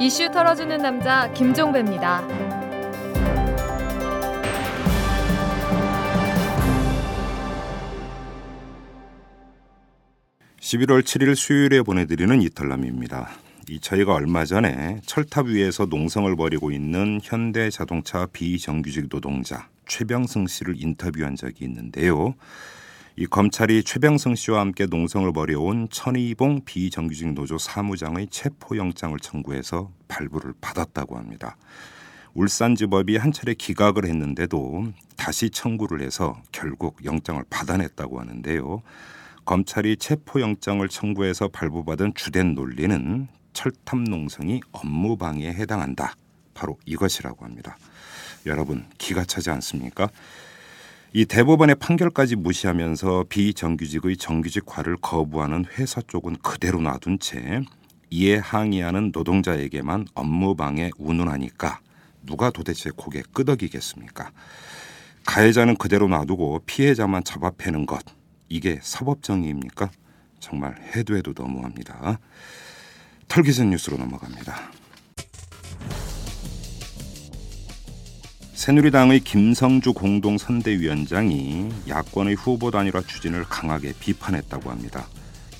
이슈 털어주는 남자 김종배입니다. 11월 7일 수요일에 보내드리는 이탈남입니다. 이 저희가 얼마 전에 철탑 위에서 농성을 벌이고 있는 현대자동차 비정규직 노동자 최병승 씨를 인터뷰한 적이 있는데요. 이 검찰이 최병승 씨와 함께 농성을 벌여온 천의봉 비정규직 노조 사무장의 체포영장을 청구해서 발부를 받았다고 합니다. 울산지법이 한 차례 기각을 했는데도 다시 청구를 해서 결국 영장을 받아냈다고 하는데요. 검찰이 체포영장을 청구해서 발부받은 주된 논리는 철탑 농성이 업무 방해에 해당한다. 바로 이것이라고 합니다. 여러분 기가 차지 않습니까? 이 대법원의 판결까지 무시하면서 비정규직의 정규직화를 거부하는 회사 쪽은 그대로 놔둔 채 이에 항의하는 노동자에게만 업무방해 운운하니까 누가 도대체 고개 끄덕이겠습니까? 가해자는 그대로 놔두고 피해자만 잡아패는 것 이게 사법정의입니까? 정말 해도 해도 너무합니다. 털기전 뉴스로 넘어갑니다. 새누리당의 김성주 공동선대위원장이 야권의 후보 단일화 추진을 강하게 비판했다고 합니다.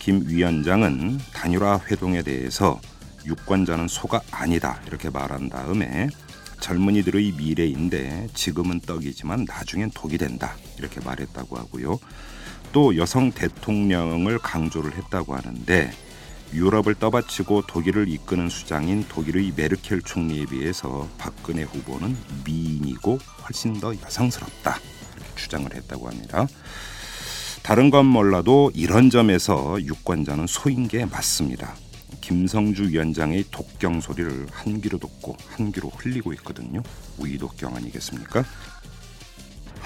김 위원장은 단일화 회동에 대해서 유권자는 소가 아니다 이렇게 말한 다음에 젊은이들의 미래인데 지금은 떡이지만 나중엔 독이 된다 이렇게 말했다고 하고요. 또 여성 대통령을 강조를 했다고 하는데 유럽을 떠받치고 독일을 이끄는 수장인 독일의 메르켈 총리에 비해서 박근혜 후보는 미인이고 훨씬 더 여성스럽다 이렇게 주장을 했다고 합니다. 다른 건 몰라도 이런 점에서 유권자는 소인 게 맞습니다. 김성주 위원장의 독경 소리를 한 귀로 듣고 한 귀로 흘리고 있거든요. 우이독경 아니겠습니까?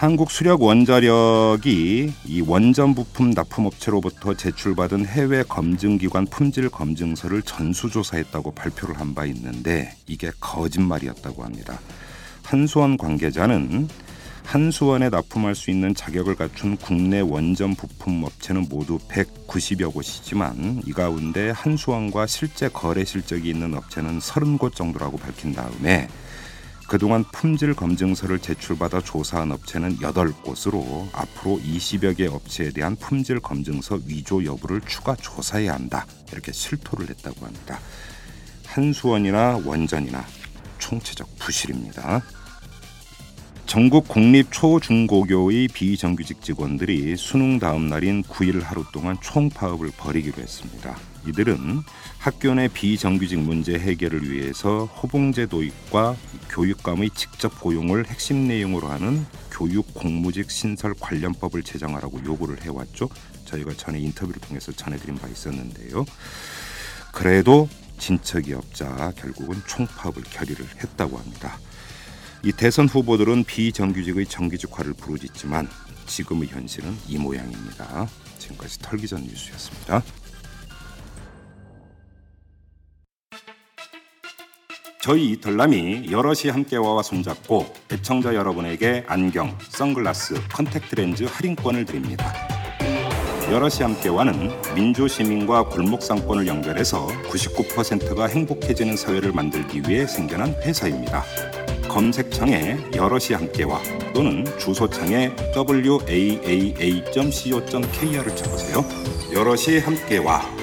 한국 수력 원자력이 이 원전 부품 납품업체로부터 제출받은 해외 검증기관 품질 검증서를 전수조사했다고 발표를 한 바 있는데 이게 거짓말이었다고 합니다. 한수원 관계자는 한수원에 납품할 수 있는 자격을 갖춘 국내 원전 부품 업체는 모두 190여 곳이지만 이 가운데 한수원과 실제 거래 실적이 있는 업체는 30곳 정도라고 밝힌 다음에 그동안 품질 검증서를 제출받아 조사한 업체는 8곳으로 앞으로 20여 개 업체에 대한 품질 검증서 위조 여부를 추가 조사해야 한다. 이렇게 실토를 했다고 합니다. 한수원이나 원전이나 총체적 부실입니다. 전국 공립 초중고교의 비정규직 직원들이 수능 다음 날인 9일 하루 동안 총파업을 벌이기로 했습니다. 이들은 학교 내 비정규직 문제 해결을 위해서 호봉제 도입과 교육감의 직접 고용을 핵심 내용으로 하는 교육 공무직 신설 관련법을 제정하라고 요구를 해왔죠. 저희가 전에 인터뷰를 통해서 전해드린 바 있었는데요. 그래도 진척이 없자 결국은 총파업을 결의를 했다고 합니다. 이 대선 후보들은 비정규직의 정규직화를 부르짖지만 지금의 현실은 이 모양입니다. 지금까지 털기전 뉴스였습니다. 저희 이털남이 여럿이 함께와 손잡고 애청자 여러분에게 안경, 선글라스, 컨택트 렌즈 할인권을 드립니다. 여럿이 함께 와는 민주 시민과 골목 상권을 연결해서 99%가 행복해지는 사회를 만들기 위해 생겨난 회사입니다. 검색창에 여럿이 함께와 또는 주소창에 waaa.co.kr을 쳐보세요. 여럿이 함께와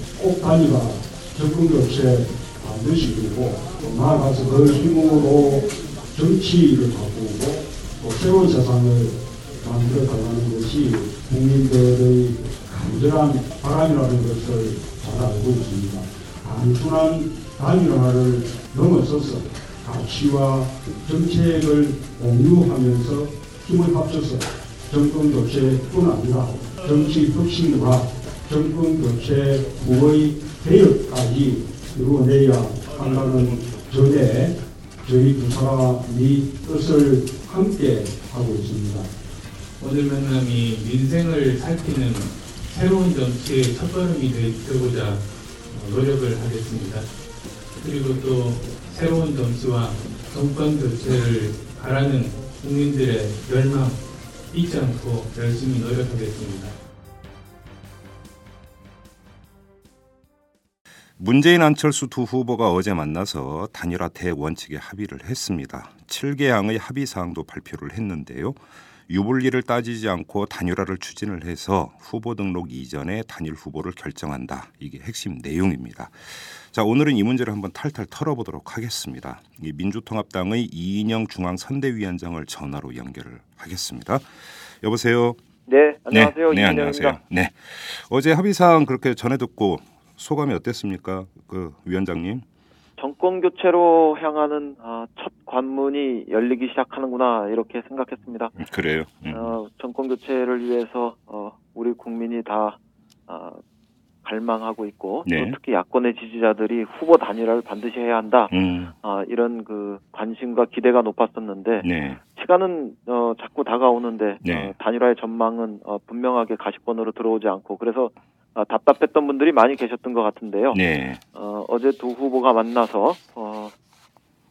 꼭 단위가 접근 없이 반드시 되고 나아가서 그 힘으로 정치를 바꾸고 또 새로운 세상을 만들어 가는 것이 국민들의 간절한 바람이라는 것을 잘 알고 있습니다. 단순한 단일화를 넘어서서 가치와 정책을 공유하면서 힘을 합쳐서 정권 교체뿐 아니라 정치 혁신과 정권 교체 후의 개혁까지 이루어내야 한다는 점에 저희 두 사람이 뜻을 함께 하고 있습니다. 오늘 만남이 민생을 살피는 새로운 정치의 첫걸음이 되고자 어, 노력을 하겠습니다. 그리고 또 새로운 정치와 정권 교체를 바라는 국민들의 열망 잊지 않고 열심히 노력하겠습니다. 문재인 안철수 두 후보가 어제 만나서 단일화 대원칙에 합의를 했습니다. 7개항의 합의 사항도 발표를 했는데요. 유불리를 따지지 않고 단일화를 추진을 해서 후보 등록 이전에 단일 후보를 결정한다. 이게 핵심 내용입니다. 자, 오늘은 이 문제를 한번 탈탈 털어보도록 하겠습니다. 이 민주통합당의 이인영 중앙 선대위원장을 전화로 연결을 하겠습니다. 여보세요. 네, 안녕하세요. 네, 네. 안녕하세요. 네. 어제 합의 사항 그렇게 전해 듣고 소감이 어땠습니까? 그 위원장님. 정권 교체로 향하는 아, 첫 관문이 열리기 시작하는구나 이렇게 생각했습니다. 음, 그래요. 음. 어, 정권 교체를 위해서 어, 우리 국민이 다 아, 갈망하고 있고 네. 또 특히 야권의 지지자들이 후보 단일화를 반드시 해야 한다. 음, 아, 이런 그 관심과 기대가 높았었는데 네. 시간은 어, 자꾸 다가오는데 네. 어, 단일화의 전망은 어, 분명하게 가시권으로 들어오지 않고 그래서 아, 답답했던 분들이 많이 계셨던 것 같은데요. 네. 어, 어제 두 후보가 만나서 어,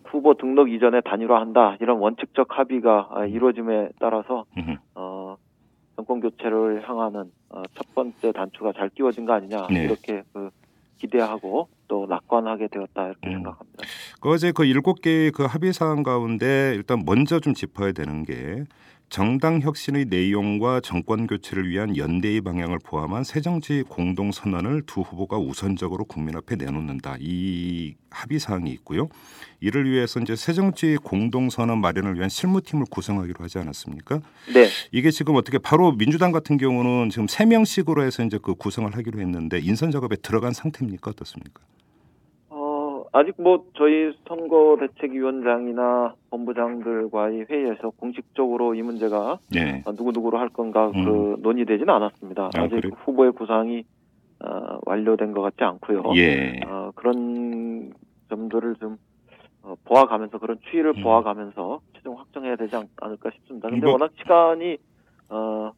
후보 등록 이전에 단일화한다 이런 원칙적 합의가 아, 이루어짐에 따라서. 어, 정권 교체를 향하는 어, 첫 번째 단추가 잘 끼워진 거 아니냐 네. 이렇게 그 기대하고 또 낙관하게 되었다 이렇게 음. 생각합니다. 그 어제 그 일곱 개의 그 합의 사항 가운데 일단 먼저 좀 짚어야 되는 게 정당 혁신의 내용과 정권 교체를 위한 연대의 방향을 포함한 새정치 공동 선언을 두 후보가 우선적으로 국민 앞에 내놓는다. 이 합의 사항이 있고요. 이를 위해서 이제 새정치 공동 선언 마련을 위한 실무팀을 구성하기로 하지 않았습니까? 네, 이게 지금 어떻게 바로 민주당 같은 경우는 지금 세 명씩으로 해서 이제 그 구성을 하기로 했는데 인선 작업에 들어간 상태입니까 어떻습니까? 어, 아직 뭐 저희 선거대책위원장이나 본부장들과의 회의에서 공식적으로 이 문제가 네. 어, 누구누구로 할 건가 음. 그 논의되지는 않았습니다. 아, 그래요? 후보의 구상이 어, 완료된 것 같지 않고요. 예. 어, 그런 점들을 좀 어, 보아가면서 그런 추이를 음. 보아가면서 최종 확정해야 되지 않, 을까 싶습니다. 근데 이거- 워낙 시간이 어,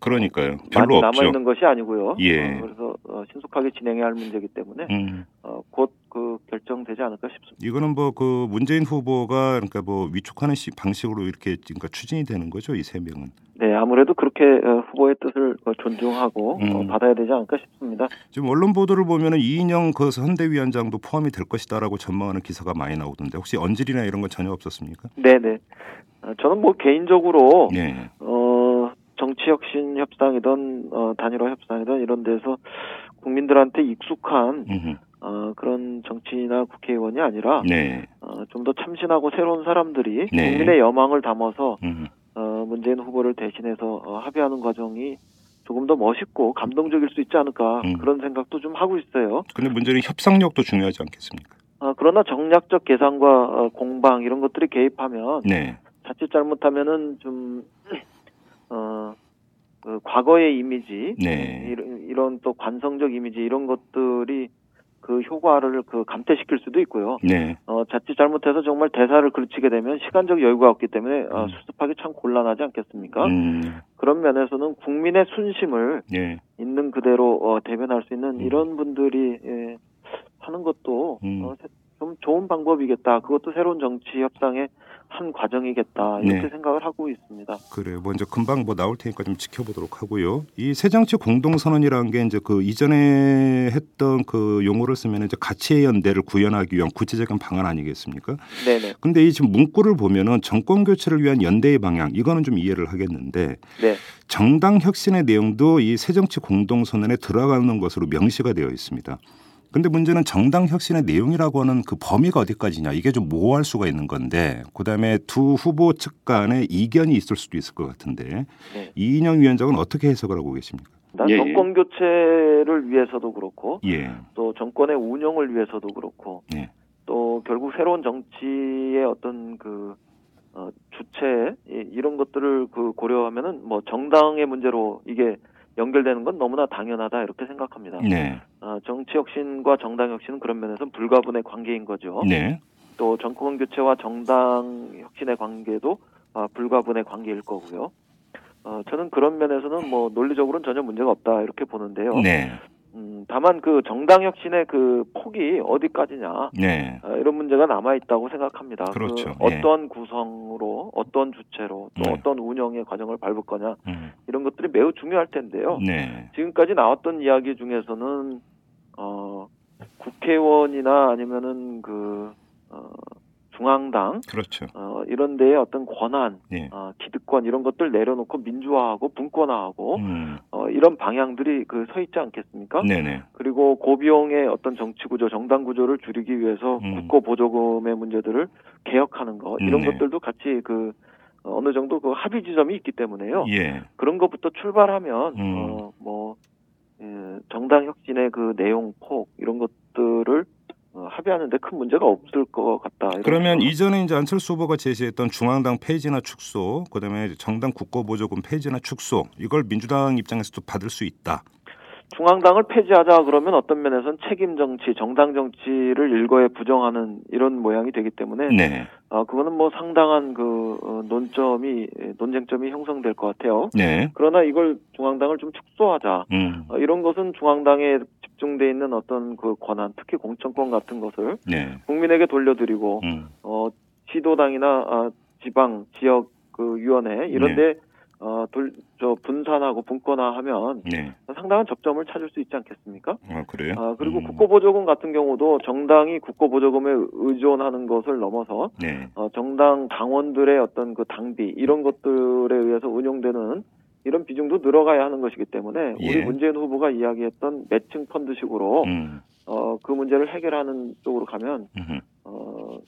그러니까요. 별로 남아. 있는 것이 아니고요. 예. 어, 그래서 어, 신속하게 진행해야 할 문제이기 때문에 음. 어, 곧그 결정되지 않을까 싶습니다. 이거는 뭐 그 문재인 후보가 그러니까 뭐 위촉하는 시, 방식으로 이렇게 그러니까 추진이 되는 거죠 이 세 명은 네, 아무래도 그렇게 어, 후보의 뜻을 어, 존중하고 어, 음. 받아야 되지 않을까 싶습니다. 지금 언론 보도를 보면은 이인영 그 선대위원장도 포함이 될 것이다라고 전망하는 기사가 많이 나오던데 혹시 언질이나 이런 건 전혀 없었습니까? 네, 네. 어, 저는 뭐 개인적으로 네, 어, 정치혁신 협상이든 어, 단일화 협상이든 이런 데서 국민들한테 익숙한 음흠. 어, 그런 정치나 국회의원이 아니라 네, 어, 좀 더 참신하고 새로운 사람들이 네. 국민의 여망을 담아서 음흠. 어, 문재인 후보를 대신해서 어, 합의하는 과정이 조금 더 멋있고 감동적일 수 있지 않을까 음. 그런 생각도 좀 하고 있어요. 근데 문제는 협상력도 중요하지 않겠습니까? 어, 그러나 정략적 계산과 어, 공방 이런 것들이 개입하면 네, 자칫 잘못하면은 좀 어, 그 과거의 이미지 네. 이런, 이런 또 관성적 이미지 이런 것들이 그 효과를 그 감퇴시킬 수도 있고요. 네, 어, 자칫 잘못해서 정말 대사를 그르치게 되면 시간적 여유가 없기 때문에 어, 음. 수습하기 참 곤란하지 않겠습니까? 음, 그런 면에서는 국민의 순심을 네, 있는 그대로 어, 대변할 수 있는 음. 이런 분들이 예, 하는 것도 음. 어, 세- 좀 좋은 방법이겠다. 그것도 새로운 정치 협상의 한 과정이겠다. 이렇게 네. 생각을 하고 있습니다. 그래요. 먼저 금방 뭐 나올 테니까 좀 지켜보도록 하고요. 이 새정치 공동선언이라는 게 이제 그 이전에 했던 그 용어를 쓰면 이제 가치의 연대를 구현하기 위한 구체적인 방안 아니겠습니까? 네네. 근데 이 지금 문구를 보면은 정권 교체를 위한 연대의 방향 이거는 좀 이해를 하겠는데 네. 정당 혁신의 내용도 이 새 정치 공동선언에 들어가는 것으로 명시가 되어 있습니다. 근데 문제는 정당 혁신의 내용이라고 하는 그 범위가 어디까지냐 이게 좀 모호할 수가 있는 건데 그다음에 두 후보 측 간에 이견이 있을 수도 있을 것 같은데 네. 이인영 위원장은 어떻게 해석을 하고 계십니까? 난 예, 예. 정권 교체를 위해서도 그렇고 예, 또 정권의 운영을 위해서도 그렇고 예. 또 결국 새로운 정치의 어떤 그 어, 주체 이- 이런 것들을 그 고려하면은 뭐 정당의 문제로 이게 연결되는 건 너무나 당연하다 이렇게 생각합니다. 네. 어, 정치 혁신과 정당 혁신은 그런 면에서 불가분의 관계인 거죠. 네. 또 정권 교체와 정당 혁신의 관계도 아, 불가분의 관계일 거고요. 어, 저는 그런 면에서는 뭐 논리적으로는 전혀 문제가 없다 이렇게 보는데요. 네. 음, 다만 그 정당 혁신의 그 폭이 어디까지냐 네. 아, 이런 문제가 남아 있다고 생각합니다. 그렇죠. 그 예. 어떤 구성으로, 어떤 주체로, 또 네. 어떤 운영의 과정을 밟을 거냐 음. 이런 것들이 매우 중요할 텐데요. 네. 지금까지 나왔던 이야기 중에서는 어, 국회의원이나 아니면은 그 어, 중앙당 그렇죠. 어, 이런 데의 어떤 권한, 예. 어, 기득권 이런 것들 내려놓고 민주화하고 분권화하고 음. 어, 이런 방향들이 그 서 있지 않겠습니까? 네네. 그리고 고비용의 어떤 정치 구조, 정당 구조를 줄이기 위해서 음. 국고 보조금의 문제들을 개혁하는 거 이런 네. 것들도 같이 그 어, 어느 정도 그 합의 지점이 있기 때문에요. 예. 그런 것부터 출발하면 음. 어, 뭐 예, 정당 혁신의 그 내용 폭 이런 것들을 어, 합의하는데 큰 문제가 없을 것 같다. 그러면. 이전에 이제 안철수 후보가 제시했던 중앙당 폐지나 축소, 그다음에 정당 국고보조금 폐지나 축소 이걸 민주당 입장에서도 받을 수 있다. 중앙당을 폐지하자 그러면 어떤 면에서는 책임 정치, 정당 정치를 일거에 부정하는 이런 모양이 되기 때문에 네. 아 그거는 뭐 상당한 그 어, 논점이 예, 논쟁점이 형성될 것 같아요. 네. 그러나 이걸 중앙당을 좀 축소하자 음. 어, 이런 것은 중앙당에 집중돼 있는 어떤 그 권한, 특히 공천권 같은 것을 네. 국민에게 돌려드리고 음. 어 시도당이나 아, 지방 지역 그 위원회 이런데 어, 돌, 저 분산하고 분권화하면 네. 상당한 접점을 찾을 수 있지 않겠습니까? 아 그래요? 아, 그리고 음. 국고보조금 같은 경우도 정당이 국고보조금에 의존하는 것을 넘어서 네. 어, 정당 당원들의 어떤 그 당비 이런 것들에 의해서 운용되는 이런 비중도 늘어가야 하는 것이기 때문에 예. 우리 문재인 후보가 이야기했던 매칭 펀드식으로 음. 어, 그 문제를 해결하는 쪽으로 가면 음흠. 어,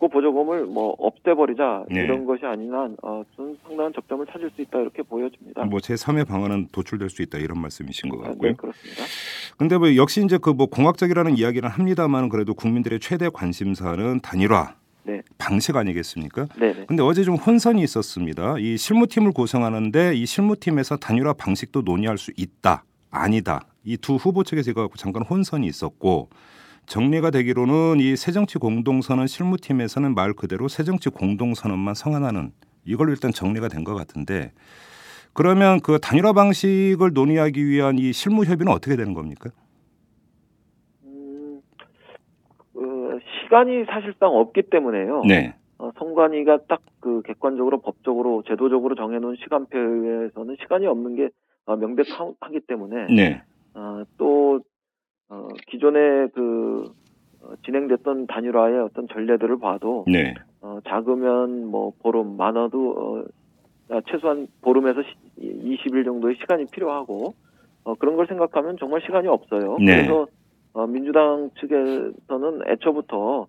국고보조금을 뭐 없애버리자 네. 이런 것이 아니라 어, 상당한 접점을 찾을 수 있다 이렇게 보여집니다. 뭐 제 3의 방안은 도출될 수 있다 이런 말씀이신 것 아, 같고요. 네 그렇습니다. 근데 뭐 역시 이제 그 뭐 공학적이라는 이야기는 합니다만 그래도 국민들의 최대 관심사는 단일화 네. 방식 아니겠습니까? 네네. 근데 어제 좀 혼선이 있었습니다. 이 실무팀을 구성하는데 이 실무팀에서 단일화 방식도 논의할 수 있다, 아니다. 이 두 후보 이거 갖고 잠깐 혼선이 있었고 정리가 되기로는 이 새정치 공동선언 실무팀에서는 말 그대로 새정치 공동선언만 성안하는 이걸로 일단 정리가 된 것 같은데 그러면 그 단일화 방식을 논의하기 위한 이 실무 협의는 어떻게 되는 겁니까? 음, 어, 시간이 사실상 없기 때문에요. 네, 어, 선관위가 딱 그 객관적으로 법적으로 제도적으로 정해놓은 시간표에서는 시간이 없는 게 어, 명백하기 때문에 네, 어, 또 어, 기존에 그 어, 진행됐던 단일화의 어떤 전례들을 봐도 네, 어, 작으면 뭐 보름 많아도 어, 아, 최소한 보름에서 시, 20일 정도의 시간이 필요하고 어, 그런 걸 생각하면 정말 시간이 없어요. 네. 그래서 어, 민주당 측에서는 애초부터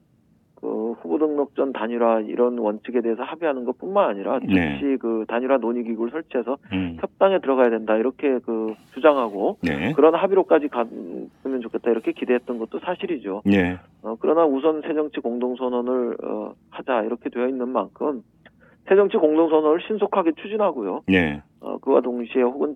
그 후보 등록 전 단일화 이런 원칙에 대해서 합의하는 것뿐만 아니라 네. 즉시 그 단일화 논의 기구를 설치해서 음, 협당에 들어가야 된다 이렇게 그 주장하고 네, 그런 합의로까지 갔으면 좋겠다 이렇게 기대했던 것도 사실이죠. 네, 어, 그러나 우선 새정치 공동선언을 어, 하자 이렇게 되어 있는 만큼 새정치 공동선언을 신속하게 추진하고요. 네. 어, 그와 동시에 혹은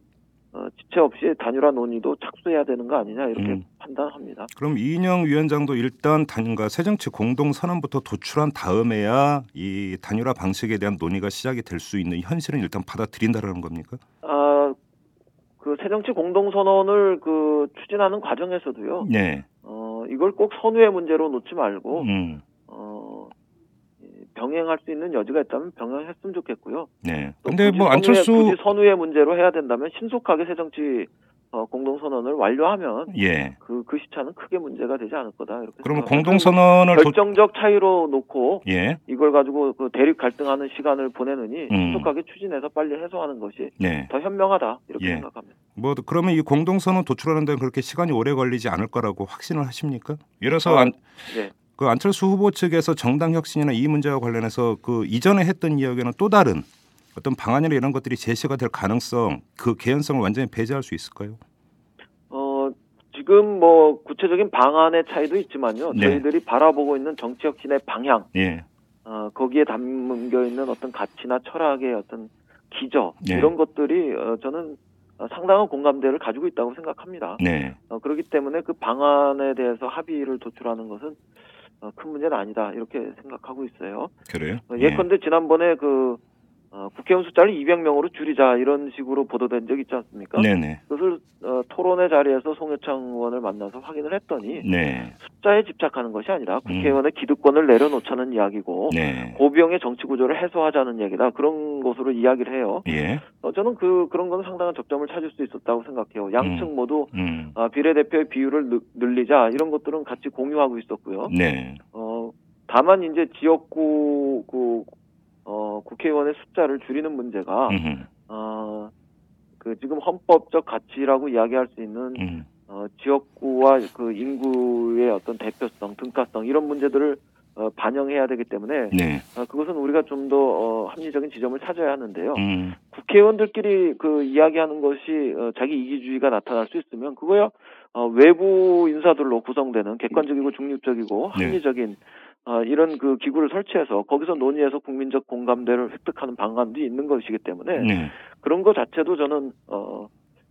어, 지체 없이 단일화 논의도 착수해야 되는 거 아니냐 이렇게 음. 판단합니다. 그럼 이인영 위원장도 일단 단과 새정치 공동 선언부터 도출한 다음에야 이 단일화 방식에 대한 논의가 시작이 될 수 있는 현실은 일단 받아들인다라는 겁니까? 아, 그 새정치 공동 선언을 그 추진하는 과정에서도요. 네. 어, 이걸 꼭 선후의 문제로 놓지 말고 음. 어, 이 병행할 수 있는 여지가 있다면 병행했으면 좋겠고요. 네. 또 근데 뭐 안철수 선후의 문제로 해야 된다면 신속하게 새정치 어, 공동선언을 완료하면 예. 그, 그 시차는 크게 문제가 되지 않을 거다. 이렇게 그러면 생각합니다. 공동 선언을 도... 결정적 차이로 놓고 예. 이걸 가지고 그 대립 갈등하는 시간을 보내느니 음. 신속하게 추진해서 빨리 해소하는 것이 네. 더 현명하다 이렇게 예. 생각합니다. 뭐 그러면 이 공동 선언 도출하는 데는 그렇게 시간이 오래 걸리지 않을 거라고 확신을 하십니까? 예를 들어서 어, 안, 네. 그 안철수 후보 측에서 정당 혁신이나 이 문제와 관련해서 그 이전에 했던 이야기는 또 다른 어떤 방안이나 이런 것들이 제시가 될 가능성, 그 개연성을 완전히 배제할 수 있을까요? 어, 지금 뭐 구체적인 방안의 차이도 있지만요. 네. 저희들이 바라보고 있는 정치 혁신의 방향, 예. 어, 거기에 담겨 있는 어떤 가치나 철학의 어떤 기저 네. 이런 것들이 어, 저는 어, 상당한 공감대를 가지고 있다고 생각합니다. 네. 어, 그렇기 때문에 그 방안에 대해서 합의를 도출하는 것은 어, 큰 문제는 아니다 이렇게 생각하고 있어요. 그래요? 어, 예컨대 지난번에 그 어, 국회의원 숫자를 200명으로 줄이자 이런 식으로 보도된 적 있지 않습니까? 네네. 그것을 어, 토론의 자리에서 송여창 의원을 만나서 확인을 했더니 네. 숫자에 집착하는 것이 아니라 국회의원의 기득권을 내려놓자는 이야기고 네. 고비용의 정치 구조를 해소하자는 얘기다 그런 것으로 이야기를 해요. 예. 어, 저는 그 그런 건 상당한 접점을 찾을 수 있었다고 생각해요. 양측 모두 음. 아, 비례대표의 비율을 느- 늘리자 이런 것들은 같이 공유하고 있었고요. 네. 어, 다만 이제 지역구 그 어, 국회의원의 숫자를 줄이는 문제가 음흠. 어, 그 지금 헌법적 가치라고 이야기할 수 있는 음. 어, 지역구와 그 인구의 어떤 대표성, 등가성 이런 문제들을 어, 반영해야 되기 때문에 네. 어, 그것은 우리가 좀더 어, 합리적인 지점을 찾아야 하는데요. 음. 국회의원들끼리 그 이야기하는 것이 어, 자기 이기주의가 나타날 수 있으면 그거야 어, 외부 인사들로 구성되는 객관적이고 중립적이고 네. 합리적인 어, 이런 그 기구를 설치해서 거기서 논의해서 국민적 공감대를 획득하는 방안도 있는 것이기 때문에 네. 그런 것 자체도 저는 어,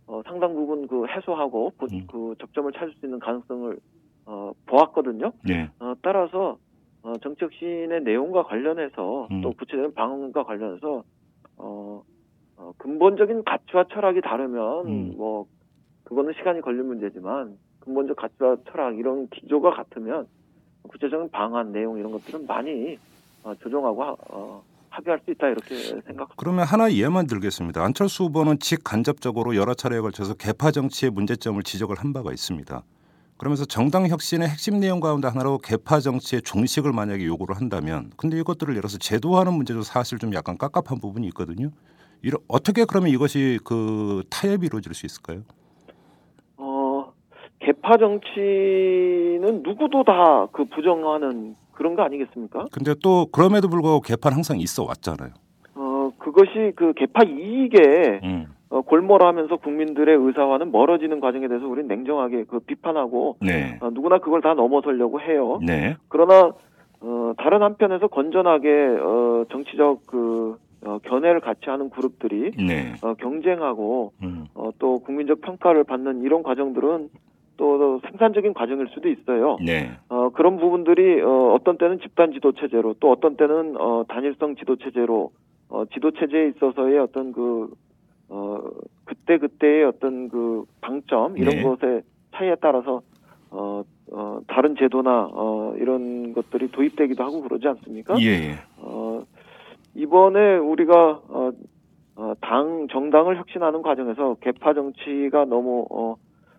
어, 상당 부분 그 해소하고 그, 음. 그 접점을 찾을 수 있는 가능성을 어, 보았거든요. 네. 어, 따라서 어, 정책신의 내용과 관련해서 음. 또 구체적인 방안과 관련해서 어, 어, 근본적인 가치와 철학이 다르면 음. 뭐 그거는 시간이 걸릴 문제지만 근본적 가치와 철학 이런 기조가 같으면 구체적인 방안 내용 이런 것들은 많이 어, 조정하고 하- 어, 합의할 수 있다 이렇게 생각합니다. 그러면 하나 예만 들겠습니다. 안철수 후보는 직간접적으로 여러 차례에 걸쳐서 개파 정치의 문제점을 지적을 한 바가 있습니다. 그러면서 정당 혁신의 핵심 내용 가운데 하나로 개파 정치의 종식을 만약에 요구를 한다면 근데 이것들을 예를 들어서 제도화하는 문제도 사실 좀 약간 깝깝한 부분이 있거든요. 이러, 어떻게 그러면 이것이 그 타협이 이루어질 수 있을까요? 어, 개파 정치는 누구도 다 그 부정하는 그런 거 아니겠습니까? 근데 또 그럼에도 불구하고 개파는 항상 있어 왔잖아요. 어, 그것이 그 개파 이익에 음. 어, 골몰하면서 국민들의 의사와는 멀어지는 과정에 대해서 우리는 냉정하게 그 비판하고 네. 어, 누구나 그걸 다 넘어서려고 해요. 네. 그러나 어, 다른 한편에서 건전하게 어, 정치적 그 어, 견해를 같이 하는 그룹들이 네. 어, 경쟁하고 음. 어, 또 국민적 평가를 받는 이런 과정들은 또 생산적인 과정일 수도 있어요. 네. 어, 그런 부분들이 어, 어떤 때는 집단 지도 체제로 또 어떤 때는 어, 단일성 지도 체제로 어, 지도 체제에 있어서의 어떤 그 어, 그때 그때의 어떤 그 방점 이런 네. 것의 차이에 따라서 어, 어, 다른 제도나 어, 이런 것들이 도입되기도 하고 그러지 않습니까? 예. 예. 어, 이번에 우리가 어, 어, 당 정당을 혁신하는 과정에서 개파 정치가 너무 어,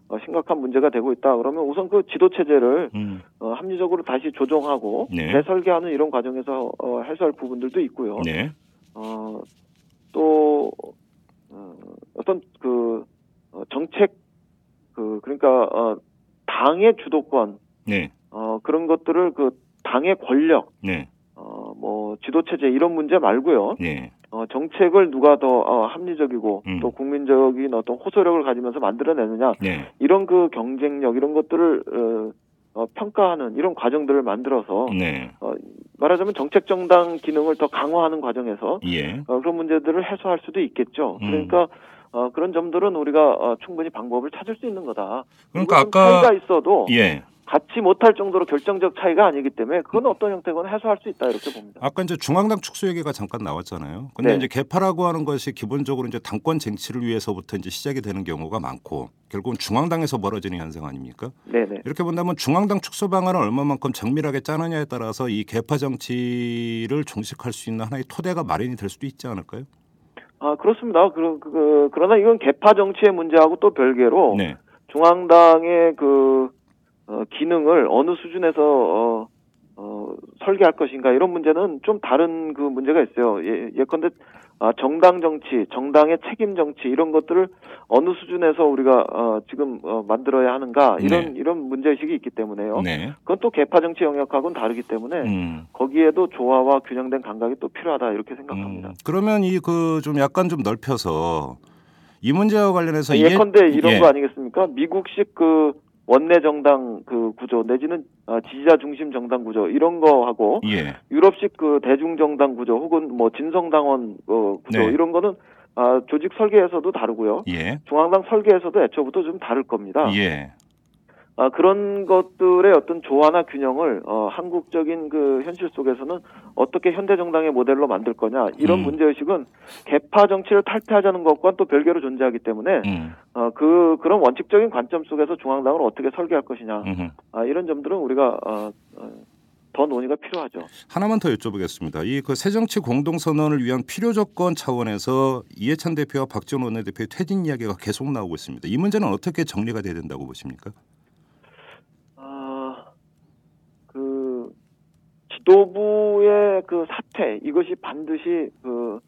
어, 심각한 문제가 되고 있다. 그러면 우선 그 지도 체제를 음. 어, 합리적으로 다시 조정하고 네. 재설계하는 이런 과정에서 어, 해소할 부분들도 있고요. 네. 어, 또 어, 어떤 그 어, 정책 그 그러니까 어, 당의 주도권 네. 어, 그런 것들을 그 당의 권력 네. 어, 뭐 지도 체제 이런 문제 말고요. 네. 어, 정책을 누가 더 어, 합리적이고 음. 또 국민적인 어떤 호소력을 가지면서 만들어내느냐 네. 이런 그 경쟁력 이런 것들을 어, 어, 평가하는 이런 과정들을 만들어서 네. 말하자면 정책 정당 기능을 더 강화하는 과정에서 예. 어, 그런 문제들을 해소할 수도 있겠죠. 음. 그러니까 어, 그런 점들은 우리가 어, 충분히 방법을 찾을 수 있는 거다. 그러니까 아까 차이가 있어도 예. 갖지 못할 정도로 결정적 차이가 아니기 때문에 그건 어떤 형태건 해소할 수 있다 이렇게 봅니다. 아까 이제 중앙당 축소 얘기가 잠깐 나왔잖아요. 근데 네. 이제 개파라고 하는 것이 기본적으로 이제 당권 쟁취를 위해서부터 이제 시작이 되는 경우가 많고 결국은 중앙당에서 벌어지는 현상 아닙니까? 네네. 이렇게 본다면 중앙당 축소 방안을 얼마만큼 정밀하게 짜느냐에 따라서 이 개파 정치를 종식할 수 있는 하나의 토대가 마련이 될 수도 있지 않을까요? 아 그렇습니다. 그, 그, 그러나 이건 개파 정치의 문제하고 또 별개로 네. 중앙당의 그 어, 기능을 어느 수준에서 어, 어, 설계할 것인가 이런 문제는 좀 다른 그 문제가 있어요. 예, 예컨대 아, 정당 정치, 정당의 책임 정치 이런 것들을 어느 수준에서 우리가 어, 지금 어, 만들어야 하는가 이런 네. 이런 문제 의식이 있기 때문에요. 네. 그건 또 개파 정치 영역하고는 다르기 때문에 음. 거기에도 조화와 균형된 감각이 또 필요하다 이렇게 생각합니다. 음. 그러면 이 그 좀 약간 좀 넓혀서 이 문제와 관련해서 아, 예컨대 이런 예. 거 아니겠습니까? 미국식 그 원내 정당 그 구조 내지는 아, 지지자 중심 정당 구조 이런 거하고 예. 유럽식 그 대중 정당 구조 혹은 뭐 진성 당원 어, 구조 네. 이런 거는 아, 조직 설계에서도 다르고요. 예. 중앙당 설계에서도 애초부터 좀 다를 겁니다. 예. 아, 그런 것들의 어떤 조화나 균형을 어, 한국적인 그 현실 속에서는 어떻게 현대 정당의 모델로 만들 거냐 이런 음. 문제 의식은 개파 정치를 탈피하자는 것과는 또 별개로 존재하기 때문에 음. 어, 그 그런 원칙적인 관점 속에서 중앙당을 어떻게 설계할 것이냐 음흠. 아, 이런 점들은 우리가 어, 어, 더 논의가 필요하죠. 하나만 더 여쭤보겠습니다. 이 그 새정치 공동 선언을 위한 필요 조건 차원에서 이해찬 대표와 박지원 원내대표의 퇴진 이야기가 계속 나오고 있습니다. 이 문제는 어떻게 정리가 돼야 된다고 보십니까? 아, 그 지도부의 그 사퇴 이것이 반드시 그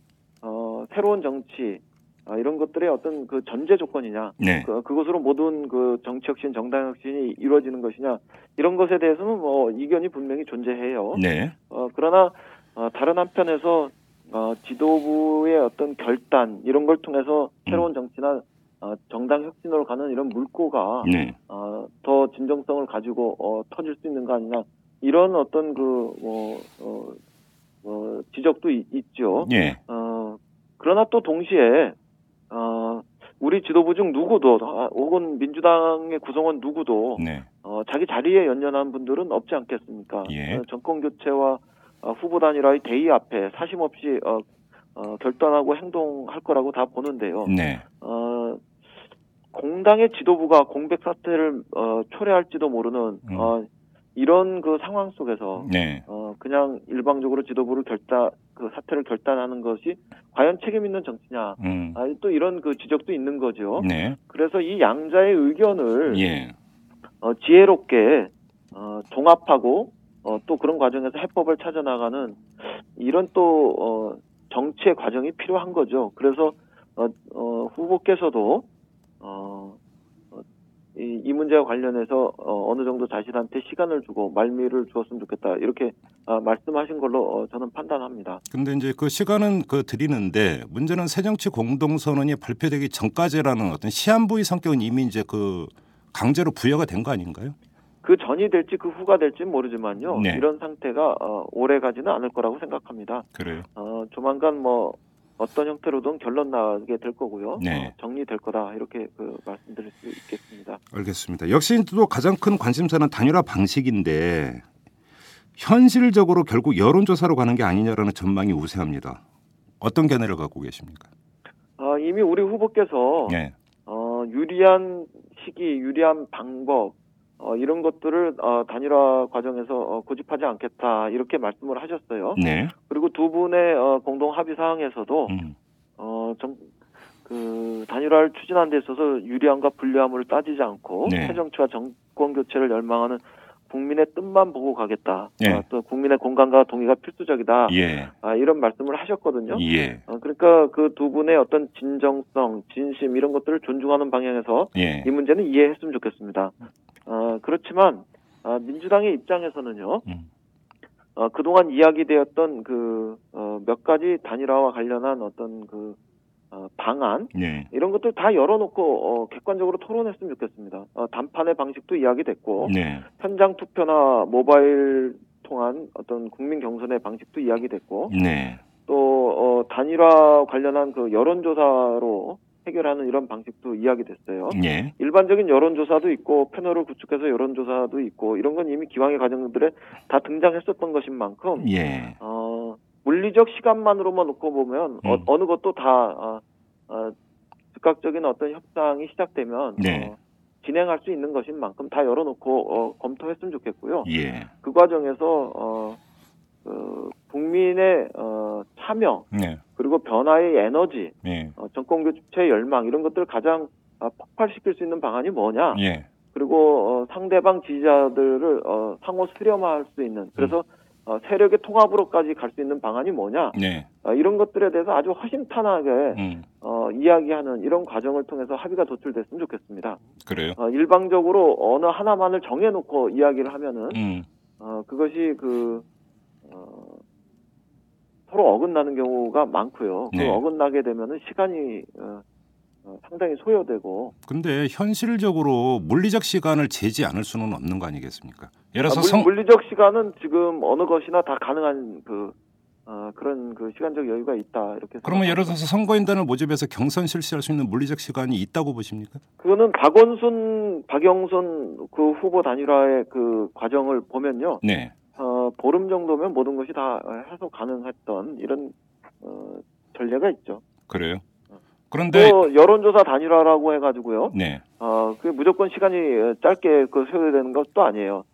어, 새로운 정치 아, 이런 것들의 어떤 그 전제 조건이냐 네. 그, 그것으로 모든 그 정치 혁신 정당 혁신이 이루어지는 것이냐 이런 것에 대해서는 뭐 이견이 분명히 존재해요. 네. 어, 그러나 어, 다른 한편에서 어, 지도부의 어떤 결단 이런 걸 통해서 새로운 정치나 어, 정당 혁신으로 가는 이런 물꼬가 네. 어, 더 진정성을 가지고 어, 터질 수 있는 거 아니냐 이런 어떤 그뭐 어, 어, 지적도 있, 있죠. 예. 어, 그러나 또 동시에 어, 우리 지도부 중 누구도 아, 혹은 민주당의 구성원 누구도 네. 어, 자기 자리에 연연한 분들은 없지 않겠습니까? 예. 어, 정권 교체와 어, 후보 단일화의 대의 앞에 사심 없이 어, 어, 결단하고 행동할 거라고 다 보는데요. 네. 어, 공당의 지도부가 공백 사태를 어, 초래할지도 모르는 음. 어, 이런 그 상황 속에서 네. 어, 그냥 일방적으로 지도부를 결단 그 사태를 결단하는 것이 과연 책임 있는 정치냐? 음. 아, 또 이런 그 지적도 있는 거죠. 네. 그래서 이 양자의 의견을 예. 어, 지혜롭게 어, 종합하고 어, 또 그런 과정에서 해법을 찾아 나가는 이런 또 어, 정치의 과정이 필요한 거죠. 그래서 어, 어, 후보께서도 이, 이 문제와 관련해서 어, 어느 정도 자신한테 시간을 주고 말미를 주었으면 좋겠다 이렇게 아, 말씀하신 걸로 어, 저는 판단합니다. 근데 이제 그 시간은 그 드리는데 문제는 새정치 공동선언이 발표되기 전까지라는 어떤 시한부의 성격은 이미 이제 그 강제로 부여가 된 거 아닌가요? 그 전이 될지 그 후가 될지 는 모르지만요. 네. 이런 상태가 어, 오래 가지는 않을 거라고 생각합니다. 그래요. 어, 조만간 뭐 어떤 형태로든 결론 나게 될 거고요. 네. 어, 정리될 거다 이렇게 그 말씀드릴 수 있겠습니다. 알겠습니다. 역시 또 가장 큰 관심사는 단일화 방식인데 현실적으로 결국 여론조사로 가는 게 아니냐라는 전망이 우세합니다. 어떤 견해를 갖고 계십니까? 어, 이미 우리 후보께서 네. 어, 유리한 시기, 유리한 방법 어, 이런 것들을 어, 단일화 과정에서 어, 고집하지 않겠다 이렇게 말씀을 하셨어요. 네. 그리고 두 분의 어, 공동 합의 사항에서도 음. 어, 좀, 그, 단일화를 추진하는 데 있어서 유리함과 불리함을 따지지 않고, 네. 새정치와 정권 교체를 열망하는 국민의 뜻만 보고 가겠다. 네. 어, 또 국민의 공감과 동의가 필수적이다. 예. 아, 이런 말씀을 하셨거든요. 예. 어, 그러니까 그 두 분의 어떤 진정성, 진심 이런 것들을 존중하는 방향에서 예. 이 문제는 이해했으면 좋겠습니다. 어, 그렇지만 아, 민주당의 입장에서는요. 음. 어, 그동안 이야기되었던 그, 어, 몇 가지 단일화와 관련한 어떤 그, 어, 방안, 예. 이런 것들 다 열어놓고, 어, 객관적으로 토론했으면 좋겠습니다. 어, 단판의 방식도 이야기됐고, 네. 현장 투표나 모바일 통한 어떤 국민 경선의 방식도 이야기됐고, 네. 또, 어, 단일화 관련한 그 여론조사로 해결하는 이런 방식도 이야기됐어요. 예. 일반적인 여론조사도 있고 패널을 구축해서 여론조사도 있고 이런 건 이미 기왕의 과정들에 다 등장했었던 것인 만큼 예. 어, 물리적 시간만으로만 놓고 보면 음. 어, 느 것도 다 어, 어, 즉각적인 어떤 협상이 시작되면 네. 어, 진행할 수 있는 것인 만큼 다 열어놓고 어, 검토했으면 좋겠고요. 예. 그 과정에서 어, 그 국민의 어, 참여 네. 그리고 변화의 에너지, 예. 어, 정권 교체의 열망 이런 것들을 가장 아, 폭발시킬 수 있는 방안이 뭐냐? 예. 그리고 어, 상대방 지지자들을 어, 상호 수렴할 수 있는 그래서 어, 세력의 통합으로까지 갈 수 있는 방안이 뭐냐? 네. 어, 이런 것들에 대해서 아주 허심탄회하게 음. 어, 이야기하는 이런 과정을 통해서 합의가 도출됐으면 좋겠습니다. 그래요. 어, 일방적으로 어느 하나만을 정해놓고 이야기를 하면은 음. 어, 그것이 그 어, 서로 어긋나는 경우가 많고요. 네. 그 어긋나게 되면은 시간이 어, 어, 상당히 소요되고 근데 현실적으로 물리적 시간을 재지 않을 수는 없는 거 아니겠습니까? 예를 아, 들어서 물, 성 물리적 시간은 지금 어느 것이나 다 가능한 그 어, 그런 그 시간적 여유가 있다 이렇게. 그러면. 예를 들어서 선거인단을 모집해서 경선 실시할 수 있는 물리적 시간이 있다고 보십니까? 그거는 박원순, 박영선 그 후보 단일화의 그 과정을 보면요. 네. 어, 보름 정도면 모든 것이 다 해소 가능했던 이런 어, 전례가 있죠. 그래요. 그런데 또 여론조사 단일화라고 해가지고요. 네. 어, 그 무조건 시간이 짧게 그 소요되는 것도 아니에요.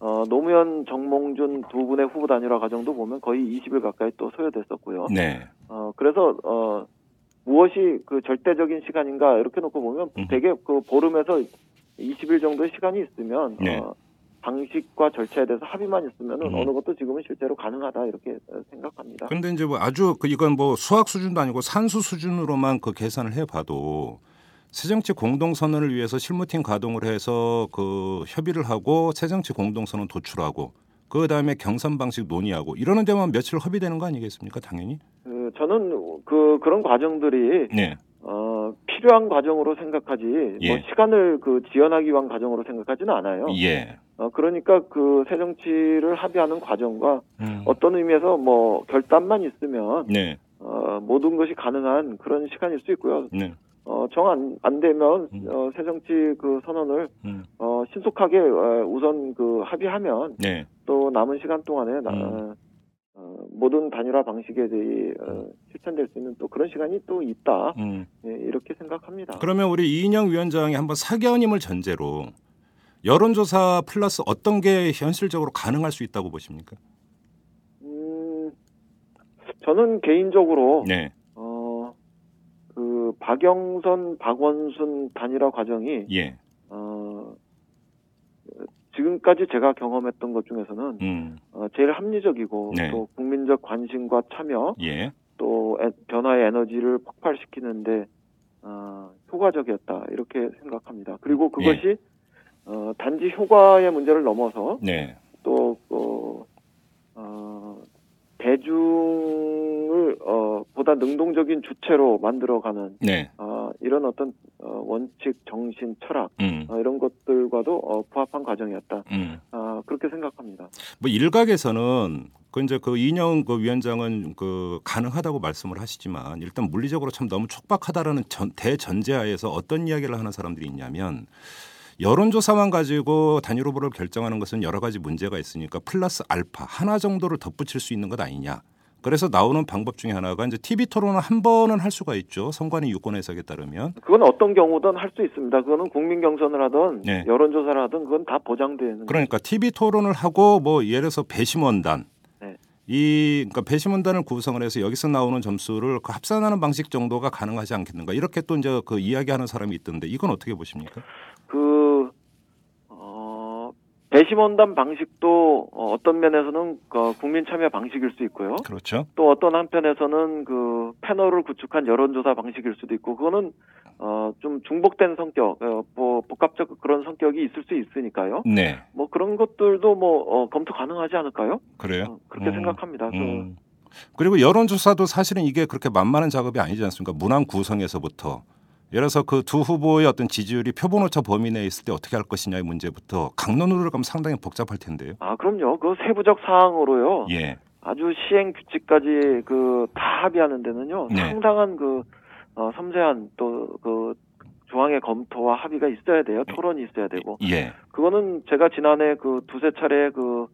어, 노무현, 정몽준 두 분의 후보 단일화 과정도 보면 거의 20일 가까이 또 소요됐었고요. 네. 어, 그래서 어, 무엇이 그 절대적인 시간인가 이렇게 놓고 보면 음. 되게 그 보름에서 20일 정도의 시간이 있으면 네. 어, 방식과 절차에 대해서 합의만 있으면은 음. 어느 것도 지금은 실제로 가능하다 이렇게 어, 생각합니다. 그런데 이제 뭐 아주 그 이건 뭐 수학 수준도 아니고 산수 수준으로만 그 계산을 해봐도 새정치 공동선언을 위해서 실무팀 가동을 해서 그 협의를 하고 새정치 공동선언 도출하고 그 다음에 경선 방식 논의하고 이러는 데만 며칠 허비되는 거 아니겠습니까? 당연히. 그 저는 그 그런 과정들이 네. 어, 필요한 과정으로 생각하지 예. 뭐 시간을 그 지연하기 위한 과정으로 생각하지는 않아요. 예. 어, 그러니까 그 새 정치를 합의하는 과정과 음. 어떤 의미에서 뭐 결단만 있으면 네. 어, 모든 것이 가능한 그런 시간일 수 있고요. 네. 어, 정안 안 되면 음. 어, 새 정치 그 선언을 음. 어, 신속하게 어, 우선 그 합의하면 네. 또 남은 시간 동안에 나- 음. 어, 모든 단일화 방식에 대해 어, 실천될 수 있는 또 그런 시간이 또 있다 음. 예, 이렇게 생각합니다. 그러면 우리 이인영 위원장이 한번 사견임을 전제로 여론조사 플러스 어떤 게 현실적으로 가능할 수 있다고 보십니까? 음, 저는 개인적으로 네. 어, 그 박영선, 박원순 단일화 과정이 예. 어, 지금까지 제가 경험했던 것 중에서는 음. 어, 제일 합리적이고 네. 또 국민적 관심과 참여 예. 또 에- 변화의 에너지를 폭발시키는데 어, 효과적이었다 이렇게 생각합니다. 그리고 그것이 어, 단지 효과의 문제를 넘어서 네. 또 어, 어, 대중을 어, 보다 능동적인 주체로 만들어가는 네. 어, 이런 어떤 어, 원칙, 정신, 철학 음. 어, 이런 것들과도 어, 부합한 과정이었다. 음. 아, 그렇게 생각합니다. 뭐 일각에서는 그 이제 그 이인영 그 위원장은 그 가능하다고 말씀을 하시지만 일단 물리적으로 참 너무 촉박하다라는 전, 대전제하에서 어떤 이야기를 하는 사람들이 있냐면 여론조사만 가지고 단일 후보를 결정하는 것은 여러 가지 문제가 있으니까 플러스 알파 하나 정도를 덧붙일 수 있는 것 아니냐. 그래서 나오는 방법 중에 하나가 이제 TV 토론을 한 번은 할 수가 있죠. 선관위 유권 해석에 따르면. 그건 어떤 경우든 할 수 있습니다. 그거는 국민 경선을 하든 네. 여론조사를 하든 그건 다 보장되는 그러니까 TV 토론을 하고 뭐 예를 들어서 배심원단 네. 이 그러니까 배심원단을 구성을 해서 여기서 나오는 점수를 그 합산하는 방식 정도가 가능하지 않겠는가 이렇게 또 이제 그 이야기하는 사람이 있던데 이건 어떻게 보십니까? 그 어, 배심원단 방식도 어, 어떤 면에서는 그 국민 참여 방식일 수 있고요. 그렇죠. 또 어떤 한편에서는 그 패널을 구축한 여론조사 방식일 수도 있고 그거는 어, 좀 중복된 성격, 어, 뭐 복합적 그런 성격이 있을 수 있으니까요. 네, 뭐 그런 것들도 뭐 어, 검토 가능하지 않을까요? 그래요. 어, 그렇게 음, 생각합니다. 그 음. 그리고 여론조사도 사실은 이게 그렇게 만만한 작업이 아니지 않습니까? 문항 구성에서부터 예를 들어서 그 두 후보의 어떤 지지율이 표본오차 범위 내에 있을 때 어떻게 할 것이냐의 문제부터 강론으로 가면 상당히 복잡할 텐데요. 아, 그럼요. 그 세부적 사항으로요. 예, 아주 시행 규칙까지 그 다 합의하는 데는요. 네. 상당한 그 어, 섬세한 또그 조항의 검토와 합의가 있어야 돼요. 토론이 있어야 되고. 예, 그거는 제가 지난해 그 두세 차례 그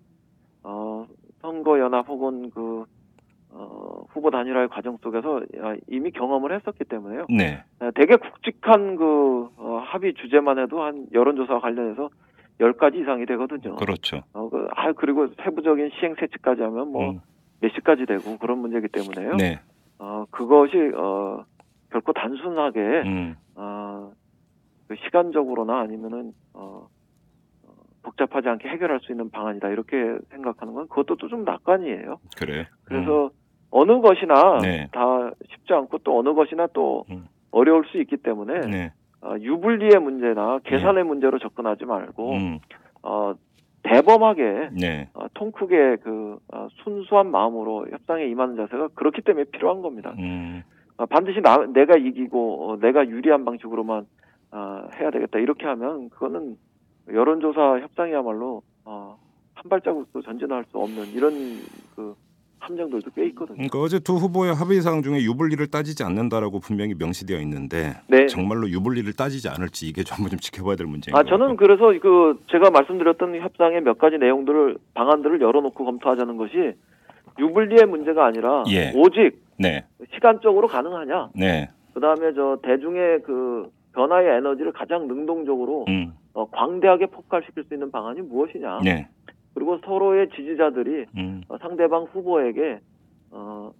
어, 선거 연합 혹은 그 어, 후보 단일화의 과정 속에서 아, 이미 경험을 했었기 때문에요. 네, 아, 되게 굵직한 그 어, 합의 주제만 해도 한 여론조사와 관련해서 10가지 이상이 되거든요. 그렇죠. 어, 그, 아, 그리고 세부적인 시행 세칙까지 하면 뭐 음, 몇 시까지 되고 그런 문제이기 때문에요. 네, 어, 그것이 어, 결코 단순하게 음, 어, 그 시간적으로나 아니면은 어, 어, 복잡하지 않게 해결할 수 있는 방안이다 이렇게 생각하는 건 그것도 또 좀 낙관이에요. 그래요. 그래서 어느 것이나 네. 다 쉽지 않고 또 어느 것이나 또 음. 어려울 수 있기 때문에 네, 어, 유불리의 문제나 계산의 문제로 접근하지 말고 음, 어, 대범하게 네, 어, 통 크게 그 어, 순수한 마음으로 협상에 임하는 자세가 그렇기 때문에 필요한 겁니다. 음, 어, 반드시 나, 내가 이기고 어, 내가 유리한 방식으로만 어, 해야 되겠다 이렇게 하면 그거는 여론조사 협상이야말로 어, 한 발자국도 전진할 수 없는 이런 그 함정들도 꽤 있거든요. 그러니까 어제 두 후보의 합의 사항 중에 유불리를 따지지 않는다라고 분명히 명시되어 있는데 네. 정말로 유불리를 따지지 않을지 이게 전부 좀 지켜봐야 될 문제인 아것 저는. 그래서 그 제가 말씀드렸던 협상의 몇 가지 내용들을 방안들을 열어놓고 검토하자는 것이 유불리의 문제가 아니라 예. 오직 네, 시간적으로 가능하냐. 네, 그다음에 저 대중의 그 변화의 에너지를 가장 능동적으로 음, 어, 광대하게 폭발시킬 수 있는 방안이 무엇이냐. 네, 그리고 서로의 지지자들이 음, 어, 상대방 후보에게 어,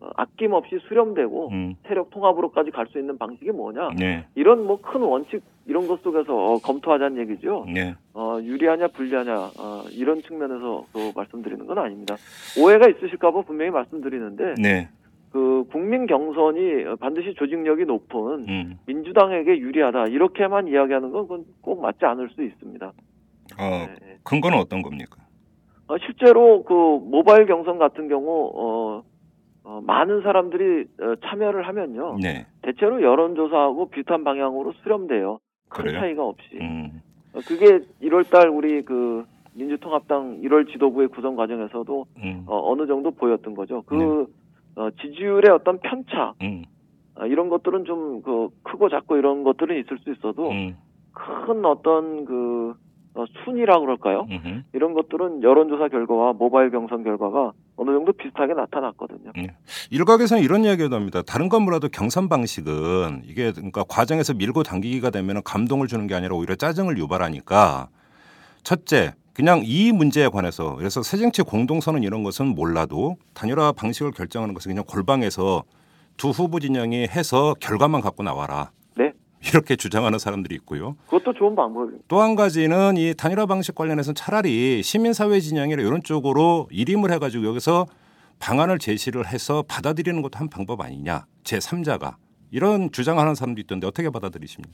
어, 아낌없이 수렴되고 음, 세력 통합으로까지 갈 수 있는 방식이 뭐냐. 네, 이런 뭐 큰 원칙 이런 것 속에서 어, 검토하자는 얘기죠. 네, 어, 유리하냐 불리하냐 어, 이런 측면에서 또 말씀드리는 건 아닙니다. 오해가 있으실까봐 분명히 말씀드리는데 네, 그 국민 경선이 반드시 조직력이 높은 음, 민주당에게 유리하다 이렇게만 이야기하는 건 그건 꼭 맞지 않을 수 있습니다. 어, 네. 근거는 어떤 겁니까? 어, 실제로 그 모바일 경선 같은 경우 어, 어, 많은 사람들이 어, 참여를 하면요 네, 대체로 여론조사하고 비슷한 방향으로 수렴돼요. 큰 그래요? 차이가 없이. 음, 어, 그게 1월달 우리 그 민주통합당 1월 지도부의 구성 과정에서도 음, 어, 어느 정도 보였던 거죠. 그 네. 어, 지지율의 어떤 편차 음, 어, 이런 것들은 좀 그 크고 작고 이런 것들은 있을 수 있어도 음, 큰 어떤 그 어, 순위라 그럴까요? 음흠. 이런 것들은 여론조사 결과와 모바일 경선 결과가 어느 정도 비슷하게 나타났거든요. 일각에서는 이런 이야기도 합니다. 다른 건 몰라도 경선 방식은 이게 그러니까 과정에서 밀고 당기기가 되면 감동을 주는 게 아니라 오히려 짜증을 유발하니까 첫째 그냥 이 문제에 관해서 그래서 새정치 공동선언 이런 것은 몰라도 단일화 방식을 결정하는 것은 그냥 골방에서 두 후보 진영이 해서 결과만 갖고 나와라. 네. 이렇게 주장하는 사람들이 있고요. 그것도 좋은 방법입니다. 또한 가지는 이 단일화 방식 관련해서는 차라리 시민사회 진영이나 이런 쪽으로 일임을 해가지고 여기서 방안을 제시를 해서 받아들이는 것도 한 방법 아니냐. 제3자가. 이런 주장하는 사람도 있던데 어떻게 받아들이십니까?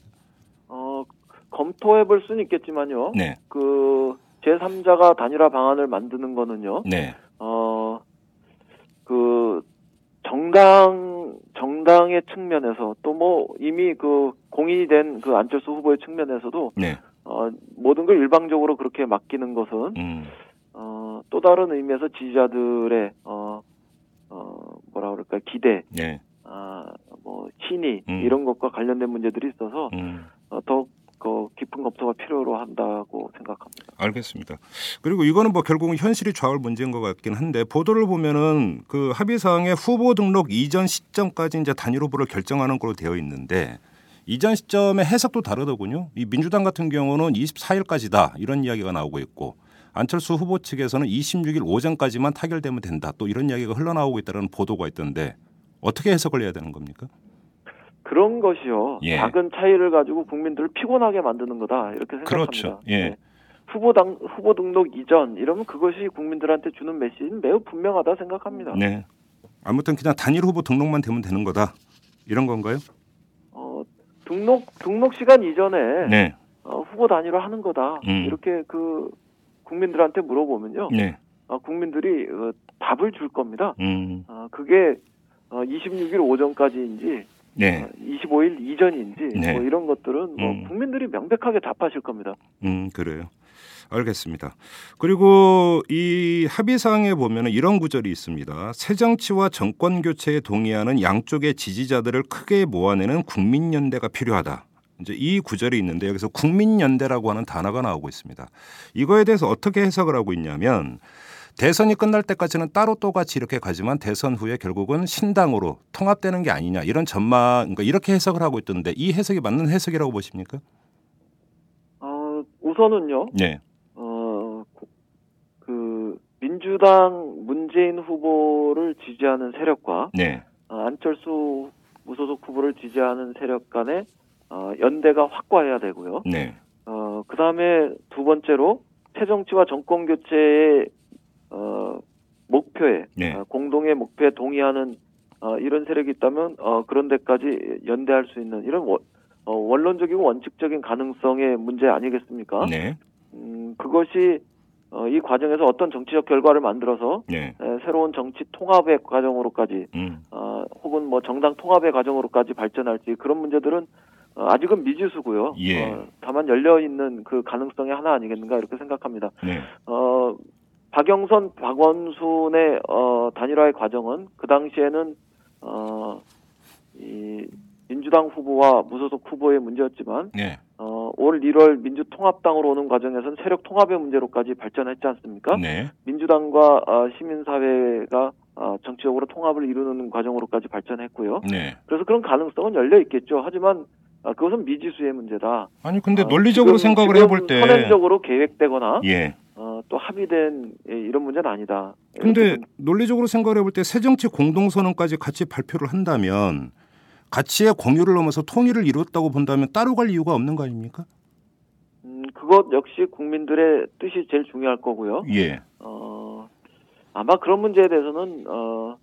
어, 검토해 볼 수는 있겠지만요. 네. 그 제3자가 단일화 방안을 만드는 거는요. 네. 어, 그 정당 정당의 측면에서 또 뭐 이미 그 공인이 된 그 안철수 후보의 측면에서도 네. 어, 모든 걸 일방적으로 그렇게 맡기는 것은 음. 어, 또 다른 의미에서 지지자들의 어, 어, 뭐라 그럴까 기대, 네. 아, 뭐 신의 음. 이런 것과 관련된 문제들이 있어서 음. 어, 더욱 그 깊은 검토가 필요로 한다고 생각합니다. 알겠습니다. 그리고 이거는 뭐 결국은 현실이 좌우할 문제인 것 같긴 한데 보도를 보면은 그 합의 사항에 후보 등록 이전 시점까지 이제 단일 후보를 결정하는 걸로 되어 있는데 이전 시점의 해석도 다르더군요. 이 민주당 같은 경우는 24일까지다 이런 이야기가 나오고 있고 안철수 후보 측에서는 26일 오전까지만 타결되면 된다 또 이런 이야기가 흘러나오고 있다는 보도가 있던데 어떻게 해석을 해야 되는 겁니까? 그런 것이요. 예. 작은 차이를 가지고 국민들을 피곤하게 만드는 거다 이렇게 생각합니다. 그렇죠. 예. 네. 후보 당 후보 등록 이전 이러면 그것이 국민들한테 주는 메시지는 매우 분명하다 생각합니다. 네. 아무튼 그냥 단일 후보 등록만 되면 되는 거다 이런 건가요? 어, 등록 등록 시간 이전에 네. 어, 후보 단위로 하는 거다 음. 이렇게 그 국민들한테 물어보면요. 네. 어, 국민들이 어, 답을 줄 겁니다. 음. 어, 그게 어, 26일 오전까지인지 네. 어, 25일 이전인지 네. 뭐 이런 것들은 뭐 음. 국민들이 명백하게 답하실 겁니다. 음, 그래요. 알겠습니다. 그리고 이 합의 사항에 보면 이런 구절이 있습니다. 새 정치와 정권 교체에 동의하는 양쪽의 지지자들을 크게 모아내는 국민연대가 필요하다. 이제 이 구절이 있는데 여기서 국민연대라고 하는 단어가 나오고 있습니다. 이거에 대해서 어떻게 해석을 하고 있냐면 대선이 끝날 때까지는 따로 또 같이 이렇게 가지만 대선 후에 결국은 신당으로 통합되는 게 아니냐 이런 전망 그러니까 이렇게 해석을 하고 있던데 이 해석이 맞는 해석이라고 보십니까? 어, 우선은요. 네. 어, 고- 그 민주당 문재인 후보를 지지하는 세력과 네. 어, 안철수 무소속 후보를 지지하는 세력 간의 어, 연대가 확고해야 되고요. 네. 어, 그 다음에 두 번째로 새정치와 정권 교체의 어, 목표에 네. 어, 공동의 목표에 동의하는 어, 이런 세력이 있다면 어, 그런 데까지 연대할 수 있는 이런 원, 어, 원론적이고 원칙적인 가능성의 문제 아니겠습니까? 네. 음, 그것이 어, 이 과정에서 어떤 정치적 결과를 만들어서 네. 에, 새로운 정치 통합의 과정으로까지 음. 어, 혹은 뭐 정당 통합의 과정으로까지 발전할지 그런 문제들은 어, 아직은 미지수고요. 예. 어, 다만 열려 있는 그 가능성의 하나 아니겠는가 이렇게 생각합니다. 네. 어, 박영선, 박원순의 어, 단일화의 과정은 그 당시에는 어, 이 민주당 후보와 무소속 후보의 문제였지만 네. 어, 올 1월 민주통합당으로 오는 과정에서는 세력 통합의 문제로까지 발전했지 않습니까? 네. 민주당과 어, 시민사회가 어, 정치적으로 통합을 이루는 과정으로까지 발전했고요. 네. 그래서 그런 가능성은 열려 있겠죠. 하지만 어, 그것은 미지수의 문제다. 아니 근데 어, 논리적으로 지금- 생각을 지금 해볼 때 선언적으로 계획되거나 예. 어, 또 합의된 예, 이런 문제는 아니다. 근데 이렇게 논리적으로 생각을 해볼 때 새정치 공동선언까지 같이 발표를 한다면 가치의 공유를 넘어서 통일을 이뤘다고 본다면 따로 갈 이유가 없는 거 아닙니까? 음, 그것 역시 국민들의 뜻이 제일 중요할 거고요. 예. 어, 아마 그런 문제에 대해서는 어,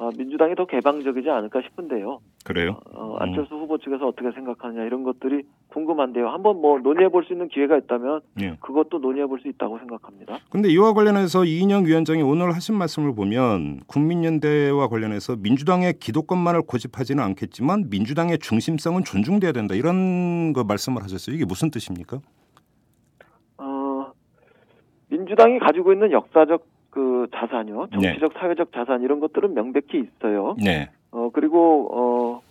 어, 민주당이 더 개방적이지 않을까 싶은데요. 그래요? 어, 안철수 후보 측에서 어떻게 생각하느냐 이런 것들이 궁금한데요. 한번 뭐 논의해 볼 수 있는 기회가 있다면 예. 그것도 논의해 볼 수 있다고 생각합니다. 근데 이와 관련해서 이인영 위원장이 오늘 하신 말씀을 보면 국민연대와 관련해서 민주당의 기득권만을 고집하지는 않겠지만 민주당의 중심성은 존중돼야 된다 이런 거 말씀을 하셨어요. 이게 무슨 뜻입니까? 어, 민주당이 가지고 있는 역사적 그 자산이요, 네. 정치적 사회적 자산 이런 것들은 명백히 있어요. 네. 어 그리고 어,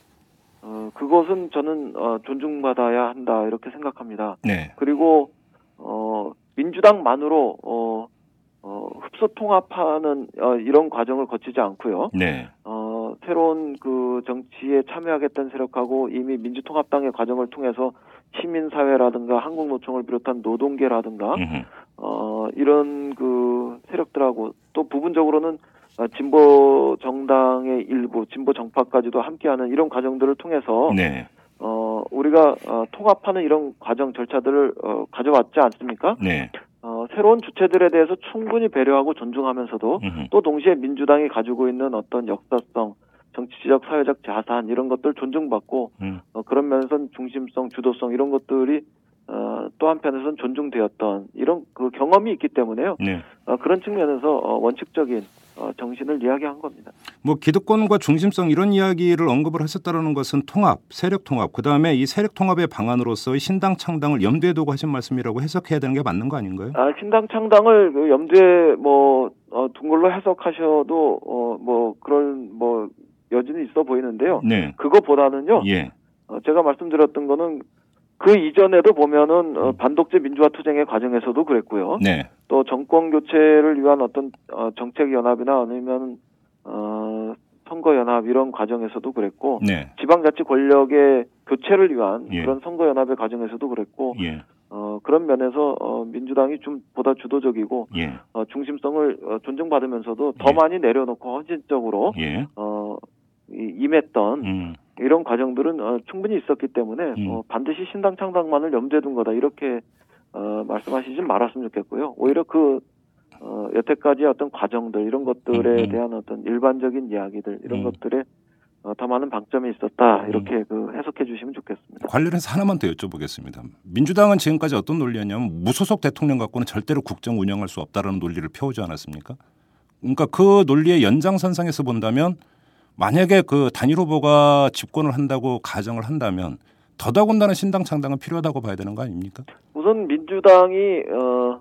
어 그것은 저는 어, 존중받아야 한다 이렇게 생각합니다. 네. 그리고 어 민주당만으로 어, 어 흡수 통합하는 어, 이런 과정을 거치지 않고요. 네. 어 새로운 그 정치에 참여하겠다는 세력하고 이미 민주통합당의 과정을 통해서 시민사회라든가 한국노총을 비롯한 노동계라든가. 어, 이런 그 세력들하고 또 부분적으로는 어, 진보 정당의 일부, 진보 정파까지도 함께하는 이런 과정들을 통해서 네. 어, 우리가 어, 통합하는 이런 과정 절차들을 어, 가져왔지 않습니까? 네. 어, 새로운 주체들에 대해서 충분히 배려하고 존중하면서도 음흠. 또 동시에 민주당이 가지고 있는 어떤 역사성, 정치적, 사회적 자산 이런 것들 존중받고 음. 어, 그런 면에서는 중심성, 주도성 이런 것들이 어, 또 한편에서는 존중되었던 이런 그 경험이 있기 때문에요. 네. 어, 그런 측면에서 어, 원칙적인 어, 정신을 이야기한 겁니다. 뭐 기득권과 중심성 이런 이야기를 언급을 하셨다는 것은 통합, 세력 통합, 그 다음에 이 세력 통합의 방안으로서의 신당 창당을 염두에 두고 하신 말씀이라고 해석해야 되는 게 맞는 거 아닌가요? 아, 신당 창당을 그 염두에 뭐 어, 둔 걸로 해석하셔도 어, 뭐 그런 뭐 여지는 있어 보이는데요. 네. 그거보다는요. 예. 어, 제가 말씀드렸던 거는 그 이전에도 보면은 어, 반독재 민주화 투쟁의 과정에서도 그랬고요. 네. 또 정권 교체를 위한 어떤 어, 정책 연합이나 아니면 어, 선거 연합 이런 과정에서도 그랬고 네. 지방자치 권력의 교체를 위한 예. 그런 선거 연합의 과정에서도 그랬고 예. 어, 그런 면에서 어, 민주당이 좀 보다 주도적이고 예. 어, 중심성을 어, 존중받으면서도 더 예. 많이 내려놓고 헌신적으로 예. 어, 이- 임했던 음. 이런 과정들은 어, 충분히 있었기 때문에 음. 어, 반드시 신당 창당만을 염두에 둔 거다 이렇게 어, 말씀하시지 말았으면 좋겠고요. 오히려 그 어, 여태까지 어떤 과정들 이런 것들에 음, 음. 대한 어떤 일반적인 이야기들 이런 음. 것들에 어, 더 많은 방점이 있었다 음. 이렇게 그 해석해 주시면 좋겠습니다. 관련해서 하나만 더 여쭤보겠습니다. 민주당은 지금까지 어떤 논리였냐면 무소속 대통령 갖고는 절대로 국정 운영할 수 없다라는 논리를 펴오지 않았습니까? 그러니까 그 논리의 연장선상에서 본다면 만약에 그 단일 후보가 집권을 한다고 가정을 한다면 더더군다나 신당 창당은 필요하다고 봐야 되는 거 아닙니까? 우선 민주당이 어,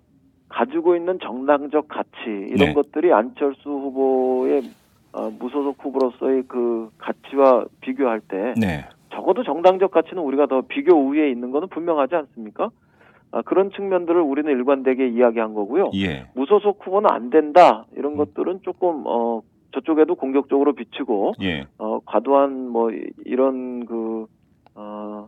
가지고 있는 정당적 가치 이런 네. 것들이 안철수 후보의 어, 무소속 후보로서의 그 가치와 비교할 때 네. 적어도 정당적 가치는 우리가 더 비교 우위에 있는 것은 분명하지 않습니까? 아, 그런 측면들을 우리는 일관되게 이야기한 거고요. 예. 무소속 후보는 안 된다 이런 음. 것들은 조금 어 저쪽에도 공격적으로 비추고 예. 어 과도한 뭐 이- 이런 그 어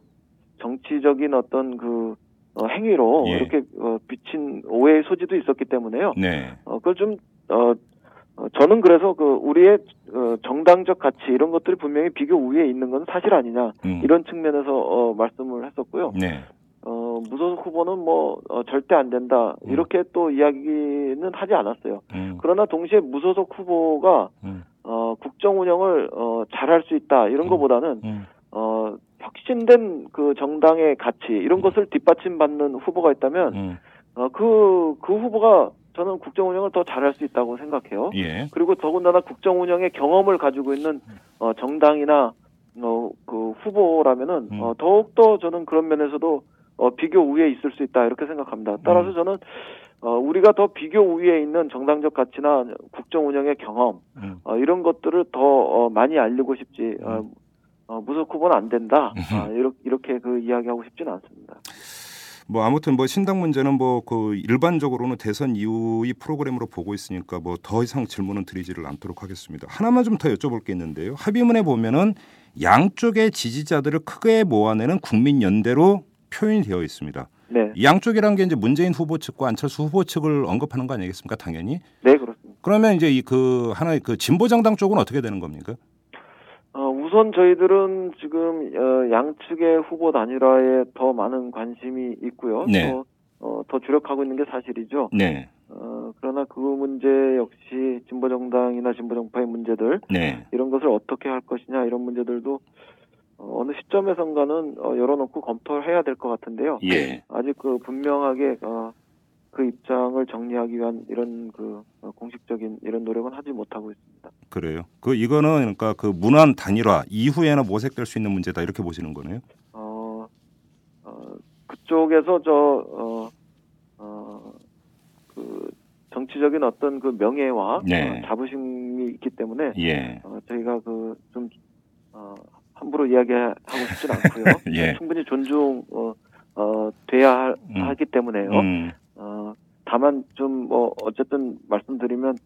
정치적인 어떤 그 어, 행위로 예. 이렇게 어, 비친 오해의 소지도 있었기 때문에요. 네. 어 그걸 좀 어, 어, 저는 그래서 그 우리의 어, 정당적 가치 이런 것들이 분명히 비교 우위에 있는 건 사실 아니냐 음. 이런 측면에서 어, 말씀을 했었고요. 네. 어, 무소속 후보는 뭐 어, 절대 안 된다 음. 이렇게 또 이야기는 하지 않았어요. 음. 그러나 동시에 무소속 후보가 음. 어, 국정 운영을 어, 잘할 수 있다 이런 음. 것보다는 음. 어, 혁신된 그 정당의 가치 이런 것을 뒷받침받는 후보가 있다면 음. 어, 그, 그 후보가 저는 국정 운영을 더 잘할 수 있다고 생각해요. 예. 그리고 더군다나 국정 운영의 경험을 가지고 있는 어, 정당이나 어, 그 후보라면은 음. 어, 더욱 더 저는 그런 면에서도 어, 비교 우위에 있을 수 있다 이렇게 생각합니다. 따라서 저는 어, 우리가 더 비교 우위에 있는 정당적 가치나 국정 운영의 경험 음. 어, 이런 것들을 더 어, 많이 알리고 싶지 어, 어, 무속 후보는 안 된다 아, 이렇게, 이렇게 그 이야기하고 싶지는 않습니다. 뭐 아무튼 뭐 신당 문제는 뭐 그 일반적으로는 대선 이후의 프로그램으로 보고 있으니까 뭐 더 이상 질문은 드리지를 않도록 하겠습니다. 하나만 좀 더 여쭤볼 게 있는데요. 합의문에 보면은 양쪽의 지지자들을 크게 모아내는 국민연대로 표현이 되어 있습니다. 네, 이 양쪽이란 게 이제 문재인 후보 측과 안철수 후보 측을 언급하는 거 아니겠습니까? 당연히. 네 그렇습니다. 그러면 이제 이 그 하나의 그 진보 정당 쪽은 어떻게 되는 겁니까? 어, 우선 저희들은 지금 어, 양측의 후보 단일화에 더 많은 관심이 있고요. 네. 또, 어, 더 주력하고 있는 게 사실이죠. 네. 어, 그러나 그 문제 역시 진보 정당이나 진보 정파의 문제들 네. 이런 것을 어떻게 할 것이냐 이런 문제들도 어, 어느 시점에선가는 어, 열어놓고 검토를 해야 될 것 같은데요. 예. 아직 그 분명하게 어, 그 입장을 정리하기 위한 이런 그 어, 공식적인 이런 노력은 하지 못하고 있습니다. 그래요. 그 이거는 그러니까 그 문안 단일화 이후에나 모색될 수 있는 문제다 이렇게 보시는 거네요. 어, 어, 그쪽에서 저, 어, 어, 그, 정치적인 어떤 그 명예와 네. 어, 자부심이 있기 때문에 예. 어, 저희가 그좀 어, 함부로 이야기하고 싶진 않고요. 예. 충분히 존중 어, 어, 돼야 하, 음. 하기 때문에요. 음. 어, 다만 좀 뭐 어쨌든 말씀드리면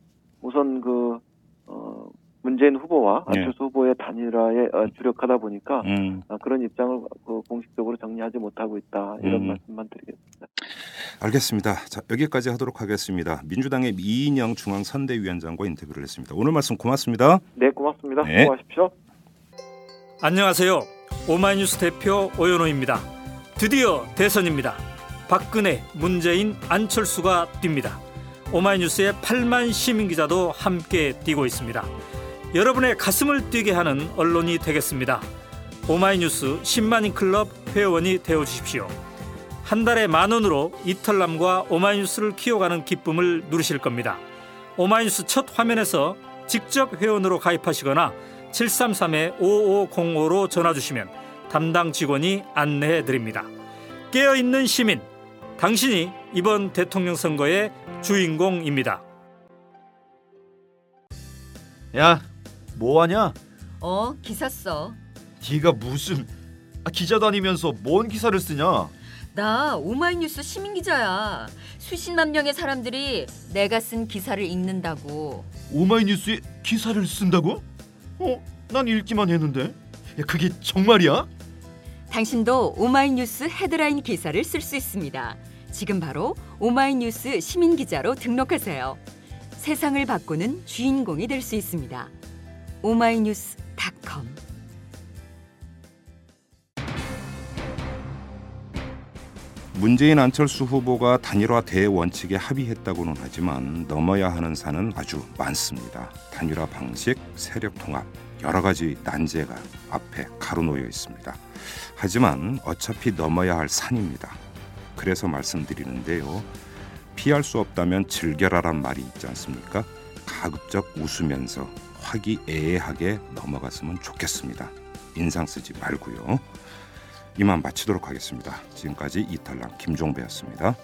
우선 그 어, 문재인 후보와 네. 안철수 후보의 단일화에 어, 주력하다 보니까 음. 아, 그런 입장을 그 공식적으로 정리하지 못하고 있다 이런 음. 말씀만 드리겠습니다. 알겠습니다. 자, 여기까지 하도록 하겠습니다. 민주당의 이인영 중앙선대위원장과 인터뷰를 했습니다. 오늘 말씀 고맙습니다. 네 고맙습니다. 네. 수고하십시오. 안녕하세요. 오마이뉴스 대표 오연호입니다. 드디어 대선입니다. 박근혜, 문재인, 안철수가 뜁니다. 오마이뉴스의 8만 시민 기자도 함께 뛰고 있습니다. 여러분의 가슴을 뛰게 하는 언론이 되겠습니다. 오마이뉴스 10만인 클럽 회원이 되어 주십시오. 한 달에 만 원으로 이털남과 오마이뉴스를 키워가는 기쁨을 누리실 겁니다. 오마이뉴스 첫 화면에서 직접 회원으로 가입하시거나 733-5505로 전화 주시면 담당 직원이 안내해 드립니다. 깨어 있는 시민, 당신이 이번 대통령 선거의 주인공입니다. 야, 뭐 하냐? 어, 기사 써. 네가 무슨 아, 기자도 아니면서 뭔 기사를 쓰냐? 나 오마이뉴스 시민 기자야. 수십만 명의 사람들이 내가 쓴 기사를 읽는다고. 오마이뉴스에 기사를 쓴다고? 어, 난 읽기만 했는데. 야, 그게 정말이야? 당신도 오마이뉴스 헤드라인 기사를 쓸 수 있습니다. 지금 바로 오마이뉴스 시민 기자로 등록하세요. 세상을 바꾸는 주인공이 될 수 있습니다. 오마이뉴스닷컴 문재인 안철수 후보가 단일화 대원칙에 합의했다고는 하지만 넘어야 하는 산은 아주 많습니다. 단일화 방식, 세력 통합, 여러 가지 난제가 앞에 가로놓여 있습니다. 하지만 어차피 넘어야 할 산입니다. 그래서 말씀드리는데요. 피할 수 없다면 즐겨라란 말이 있지 않습니까? 가급적 웃으면서 화기애애하게 넘어갔으면 좋겠습니다. 인상 쓰지 말고요. 이만 마치도록 하겠습니다. 지금까지 이탈남 김종배였습니다.